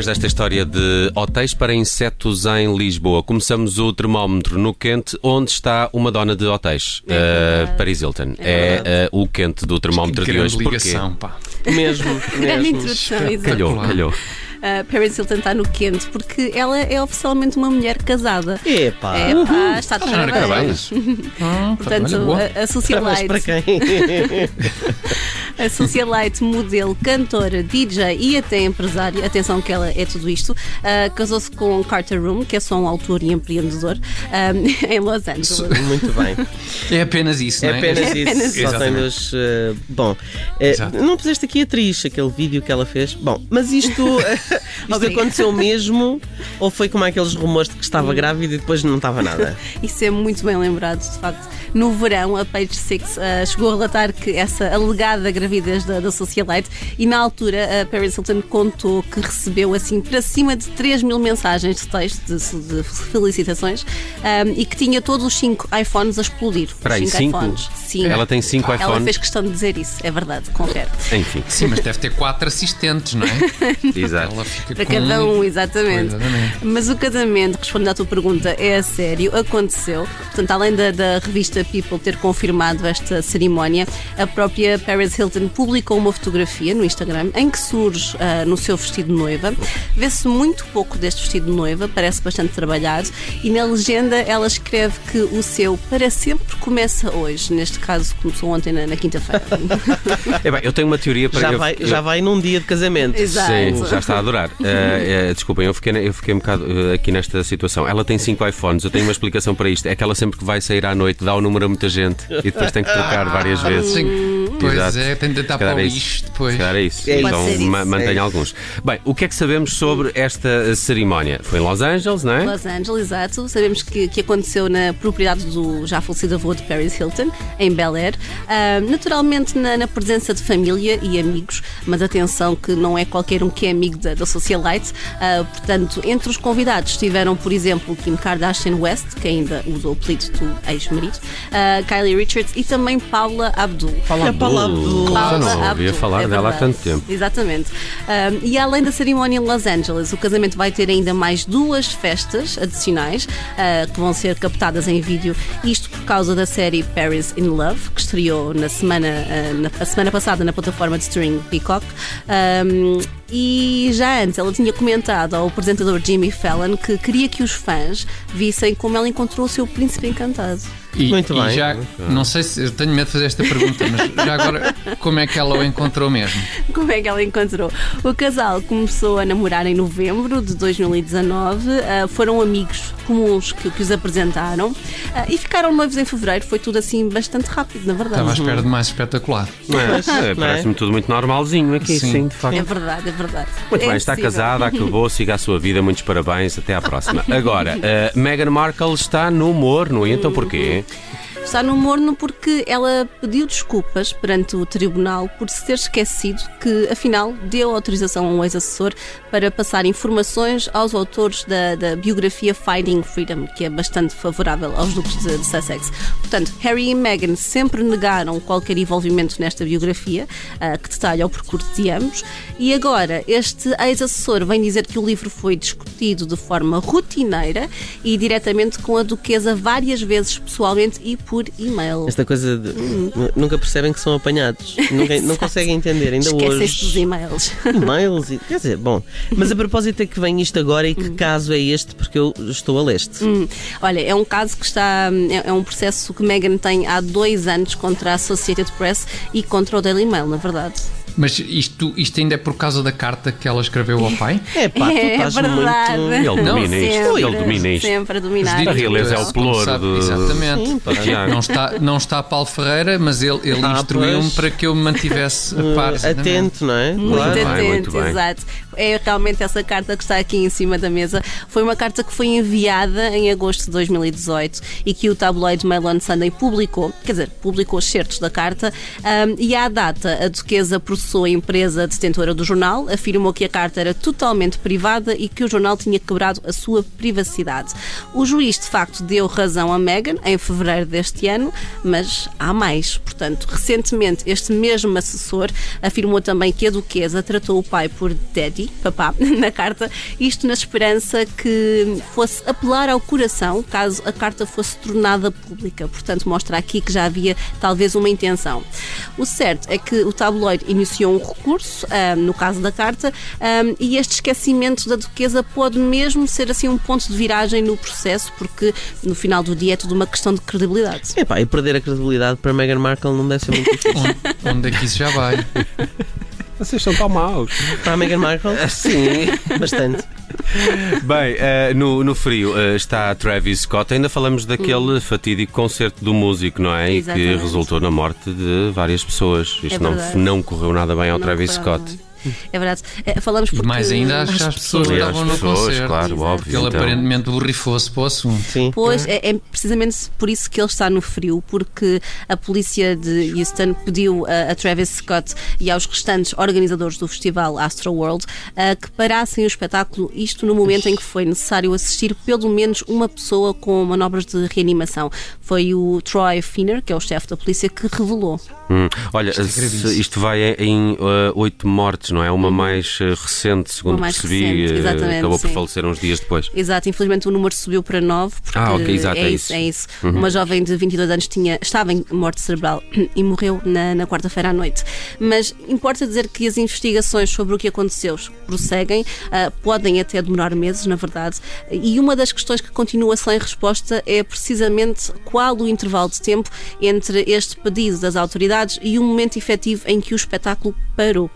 Depois desta história de hotéis para insetos em Lisboa, começamos o termómetro no quente, onde está uma dona de hotéis, uh, Paris Hilton. É, uh, o quente do termómetro de hoje. Porquê? ligação, pá. Mesmo, mesmo. introdução. Calhou, calhou. Uh, Paris Hilton está no quente porque ela é oficialmente uma mulher casada. Epá. É, pá, está de Ah, parabéns. Ah, Portanto, a, a socialite, para quem? a socialite, modelo, cantora, DJ e até empresária, atenção que ela é tudo isto, uh, casou-se com Carter Room, que é só um autor e empreendedor, um, em Los Angeles. Muito bem. É apenas isso, É não é? apenas É apenas isso. Só tem Exatamente. dos. eh, bom, eh, Exato. não puseste aqui a atriz, aquele vídeo que ela fez. Bom, mas isto, isto Obrigada. aconteceu mesmo? Ou foi como aqueles rumores de que Hum. estava grávida e depois não estava nada? Isso é muito bem lembrado, de facto. No verão, a Page Six uh, chegou a relatar que essa alegada gravidez da, da socialite e na altura a Paris Hilton contou que recebeu assim para cima de 3 mil mensagens de texto de, de felicitações um, e que tinha todos os 5 iPhones a explodir. Espera aí, cinco cinco? iPhones. Sim. Ela tem cinco Ela iPhones. fez questão de dizer isso, é verdade, confere. Enfim, Sim, mas deve ter quatro assistentes, não é? exato. Ela fica Para com cada um, exatamente. Exatamente. Mas o casamento, respondendo à tua pergunta, é a sério, aconteceu. Portanto, além da, da revista People ter confirmado esta cerimónia, a própria Paris Hilton publicou uma fotografia no Instagram em que surge ah, no seu vestido de noiva. Vê-se muito pouco deste vestido de noiva, parece bastante trabalhado, e na legenda ela escreve que o seu para sempre começa hoje. Neste caso, começou ontem na, na quinta-feira. É bem, eu tenho uma teoria para Já eu- vai, eu- já vai num dia de casamento. Exato. Sim, já está a adorar. Eh, eh, desculpem, eu fiquei, eu fiquei um bocado eh, aqui nesta situação. Ela tem cinco iPhones, eu tenho uma explicação para isto. É que ela sempre que vai sair à noite dá o número a muita gente e depois tem que trocar várias vezes. Sim, pois Exato. é, tem de para o é isso. lixo depois. Se calhar é isso. É então ma- isso. mantenha É alguns. Bem, o que é que sabemos sobre esta eh, cerimónia? Foi em Los Angeles, não é? Los Angeles, exato. Sabemos que, que aconteceu na propriedade do já falecido avô de Paris Hilton, em Bel Air. Ah, naturalmente na, na presença de família e amigos, mas atenção que não é qualquer um que é amigo da, da socialite. Ah, portanto, entre os convidados estiveram, por exemplo, Kim Kardashian West, que ainda usa o apelido do ex-marido, ah, Kylie Richards e também Paula Abdul. A palavra Já Paula não ouvia falar é dela há tanto tempo. Exatamente. Um, e além da cerimónia em Los Angeles, o casamento vai ter ainda mais duas festas adicionais uh, que vão ser captadas em vídeo. Isto por causa da série Paris in Love, que estreou na semana, uh, na, a semana passada na plataforma de streaming Peacock. Um, e já antes ela tinha comentado ao apresentador Jimmy Fallon que queria que os fãs vissem como ela encontrou o seu príncipe encantado. E, Muito e bem. já, não sei se eu tenho medo de fazer esta pergunta, mas já agora, como é que ela o encontrou mesmo? Como é que ela encontrou? O casal começou a namorar em novembro de 2019, ah, foram amigos comuns que, que os apresentaram ah, e ficaram noivos em fevereiro. Foi tudo assim bastante rápido, na verdade. Estava à espera de mais espetacular. Não é? É, é? Parece-me tudo muito normalzinho aqui, sim, Sim. de facto. É verdade, é verdade. Muito É bem, está possível. casada, acabou, siga a sua vida, muitos parabéns, até à próxima. Agora, eh, Meghan Markle está no morno, e então porquê? Está no morno porque ela pediu desculpas perante o tribunal por se ter esquecido que, afinal, deu autorização a um ex-assessor para passar informações aos autores da, da biografia Finding Freedom, que é bastante favorável aos duques de, de Sussex. Portanto, Harry e Meghan sempre negaram qualquer envolvimento nesta biografia, ah, que detalha o percurso de ambos, e agora este ex-assessor vem dizer que o livro foi discutido de forma rotineira e diretamente com a duquesa várias vezes pessoalmente e por e-mail. Esta coisa de. Nunca percebem que são apanhados. Nunca, não conseguem entender. Ainda Esquecem-se dos hoje. e-mails. E-mails e. Quer dizer, bom. Mas a propósito é que vem isto agora e que caso é este, porque eu estou a leste. Hum, Olha, é um caso que está. É, é um processo que Meghan tem há dois anos contra a Associated Press e contra o Daily Mail, na verdade. Mas isto, isto ainda é por causa da carta que ela escreveu ao pai? É pá, tu é estás verdade. muito. Ele domina Sempre, isto, ele domina isto. Sempre a dominar. A realeza é o sabe, do- Exatamente. Sim. Não está, não está Paulo Ferreira, mas ele, ele Ah, instruiu-me pois. para que eu me mantivesse a par. Uh, exatamente. atento, não é? Muito Claro. bem, atento, muito bem. exato. É realmente essa carta que está aqui em cima da mesa. Foi uma carta que foi enviada em agosto de 2018 e que o tabloide Mail on Sunday publicou, quer dizer, publicou excertos da carta ahm, e à data a duquesa processou a empresa detentora do jornal, afirmou que a carta era totalmente privada e que o jornal tinha quebrado a sua privacidade. O juiz, de facto, deu razão a Meghan em fevereiro deste ano, mas há mais. Portanto, recentemente, este mesmo assessor afirmou também que a duquesa tratou o pai por daddy, papá, na carta, isto na esperança que fosse apelar ao coração caso a carta fosse tornada pública. Portanto, mostra aqui que já havia talvez uma intenção. O certo é que o tabloide iniciou um recurso, ah, no caso da carta, ah, e este esquecimento da duquesa pode mesmo ser assim um ponto de viragem no processo, porque no final do dia é tudo uma questão de credibilidade. É pá, e perder a credibilidade para Meghan Markle não deve ser muito difícil. Onde, onde é que isso já vai? Vocês são tão maus. para a Meghan Markle? Sim. Bastante. Bem, eh, no, no frio eh, está Travis Scott. Ainda falamos daquele fatídico concerto do músico, não é? E que Exatamente. resultou na morte de várias pessoas. Isto não, verdade. não correu nada bem ao Não Travis correu Scott. É verdade. Eh, Falamos E porque... mais ainda às, Às pessoas que E estavam no pessoas, concerto. claro, Exato. óbvio. Ele então. aparentemente borrifou-se para o assunto. Sim. Pois, é, é precisamente por isso que ele está no frio, porque a polícia de Houston pediu a, a Travis Scott e aos restantes organizadores do festival Astro World a que parassem o espetáculo, isto no momento em que foi necessário assistir pelo menos uma pessoa com manobras de reanimação. Foi o Troy Finner, que é o chefe da polícia, que revelou. Hum, Olha, Isto é isto vai em eh, oito mortes, não é? Uma mais eh, recente, segundo Uma mais percebi, recente, eh, acabou por sim. falecer uns dias depois. Exato, infelizmente o número subiu para 9, porque Ah, ok, exato, é, é isso, é isso. Uma jovem de 22 anos tinha, estava em morte cerebral e morreu na, na quarta-feira à noite. Mas importa dizer que as investigações sobre o que aconteceu prosseguem, ah, podem até demorar meses, na verdade, e uma das questões que continua sem resposta é precisamente qual o intervalo de tempo entre este pedido das autoridades e o momento efetivo em que o espetáculo parou.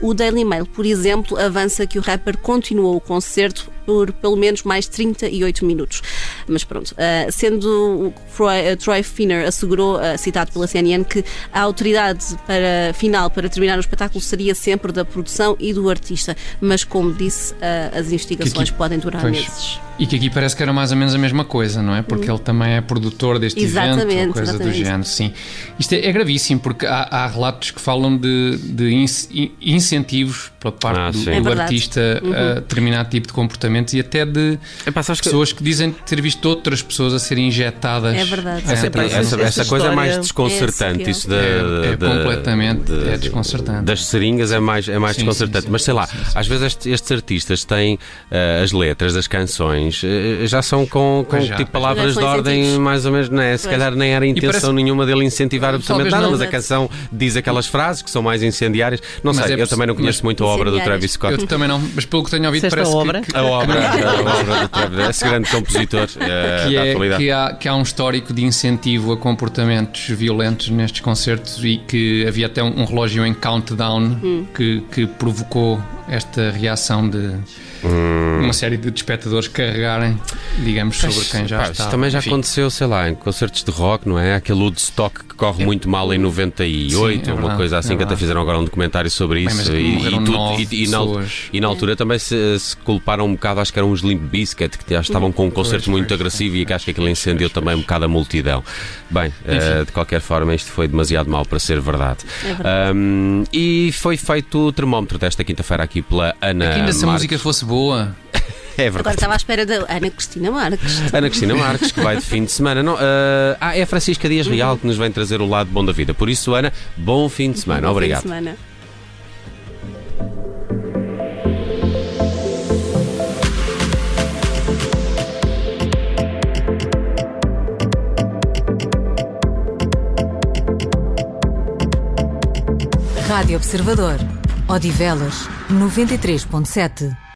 O Daily Mail, por exemplo, avança que o rapper continuou o concerto por pelo menos mais 38 minutos. Mas pronto, ah, sendo o Troy, ah, Troy Finner assegurou, ah, citado pela CNN, que a autoridade para, final para terminar o espetáculo seria sempre da produção e do artista. Mas, como disse, as investigações podem durar pois. meses. E que aqui parece que era mais ou menos a mesma coisa, não é? Porque ele também é produtor deste Exatamente, evento, ou coisa exatamente. do género, sim. Isto é, é gravíssimo, porque há, há relatos que falam de, de in- incentivos por parte Ah, do, do É verdade. artista a determinado tipo de comportamento e até de Epá, sabes que- pessoas que dizem ter visto outras pessoas a serem injetadas. É verdade. Essa, para- essa, essa essa coisa é mais desconcertante. É Isso da, É- é da- completamente- da- é desconcertante. Das seringas é mais, é mais Sim, desconcertante. sim, sim, Mas sei lá, sim, sim. às vezes estes, estes artistas têm eh, as letras das canções eh, já são com, com já, tipo palavras de são ordem incentivos. mais ou menos, não é? Se Pois. calhar nem era intenção parece- nenhuma dele incentivar absolutamente nada, mas a canção diz aquelas frases que são mais incendiárias. Não Mas sei, é eu também não conheço mas- muito a obra do. Travis Scott. Eu também não, mas pelo que tenho ouvido, parece que- obra? que, A obra, a obra do Travis, esse grande compositor eh, que, da é, atualidade. que, há, que há um histórico de incentivo a comportamentos violentos nestes concertos e que havia até um, um relógio em countdown que, que provocou esta reação de uma série de espectadores carregarem, digamos, sobre quem já Pá, está. Isso também já Enfim, aconteceu, sei lá, em concertos de rock, não é? Aquele Woodstock que corre muito mal em 98, Sim, é uma verdade, coisa assim é que até fizeram agora um documentário sobre Bem, isso. mas e, e, tudo- e- e na, e na altura também se, se culparam um bocado, acho que eram os Limp Bizkit, que já estavam com um concerto Pois, muito pois, agressivo pois, e que acho que aquilo incendiou pois, também um bocado a multidão. Bem, eh, de qualquer forma, isto foi demasiado mal para ser verdade. É verdade. Ahm, e foi feito o termómetro desta quinta-feira aqui pela Ana. É que ainda se a música fosse boa, É Agora verdade. estava à espera da Ana Cristina Marques. Ana Cristina Marques, que vai de fim de semana. Não, ah, ah, é a Francisca Dias Real que nos vem trazer o lado bom da vida. Por isso, Ana, bom fim de semana. Bom fim de Obrigado. semana. Rádio Observador. Odivelas 93.7.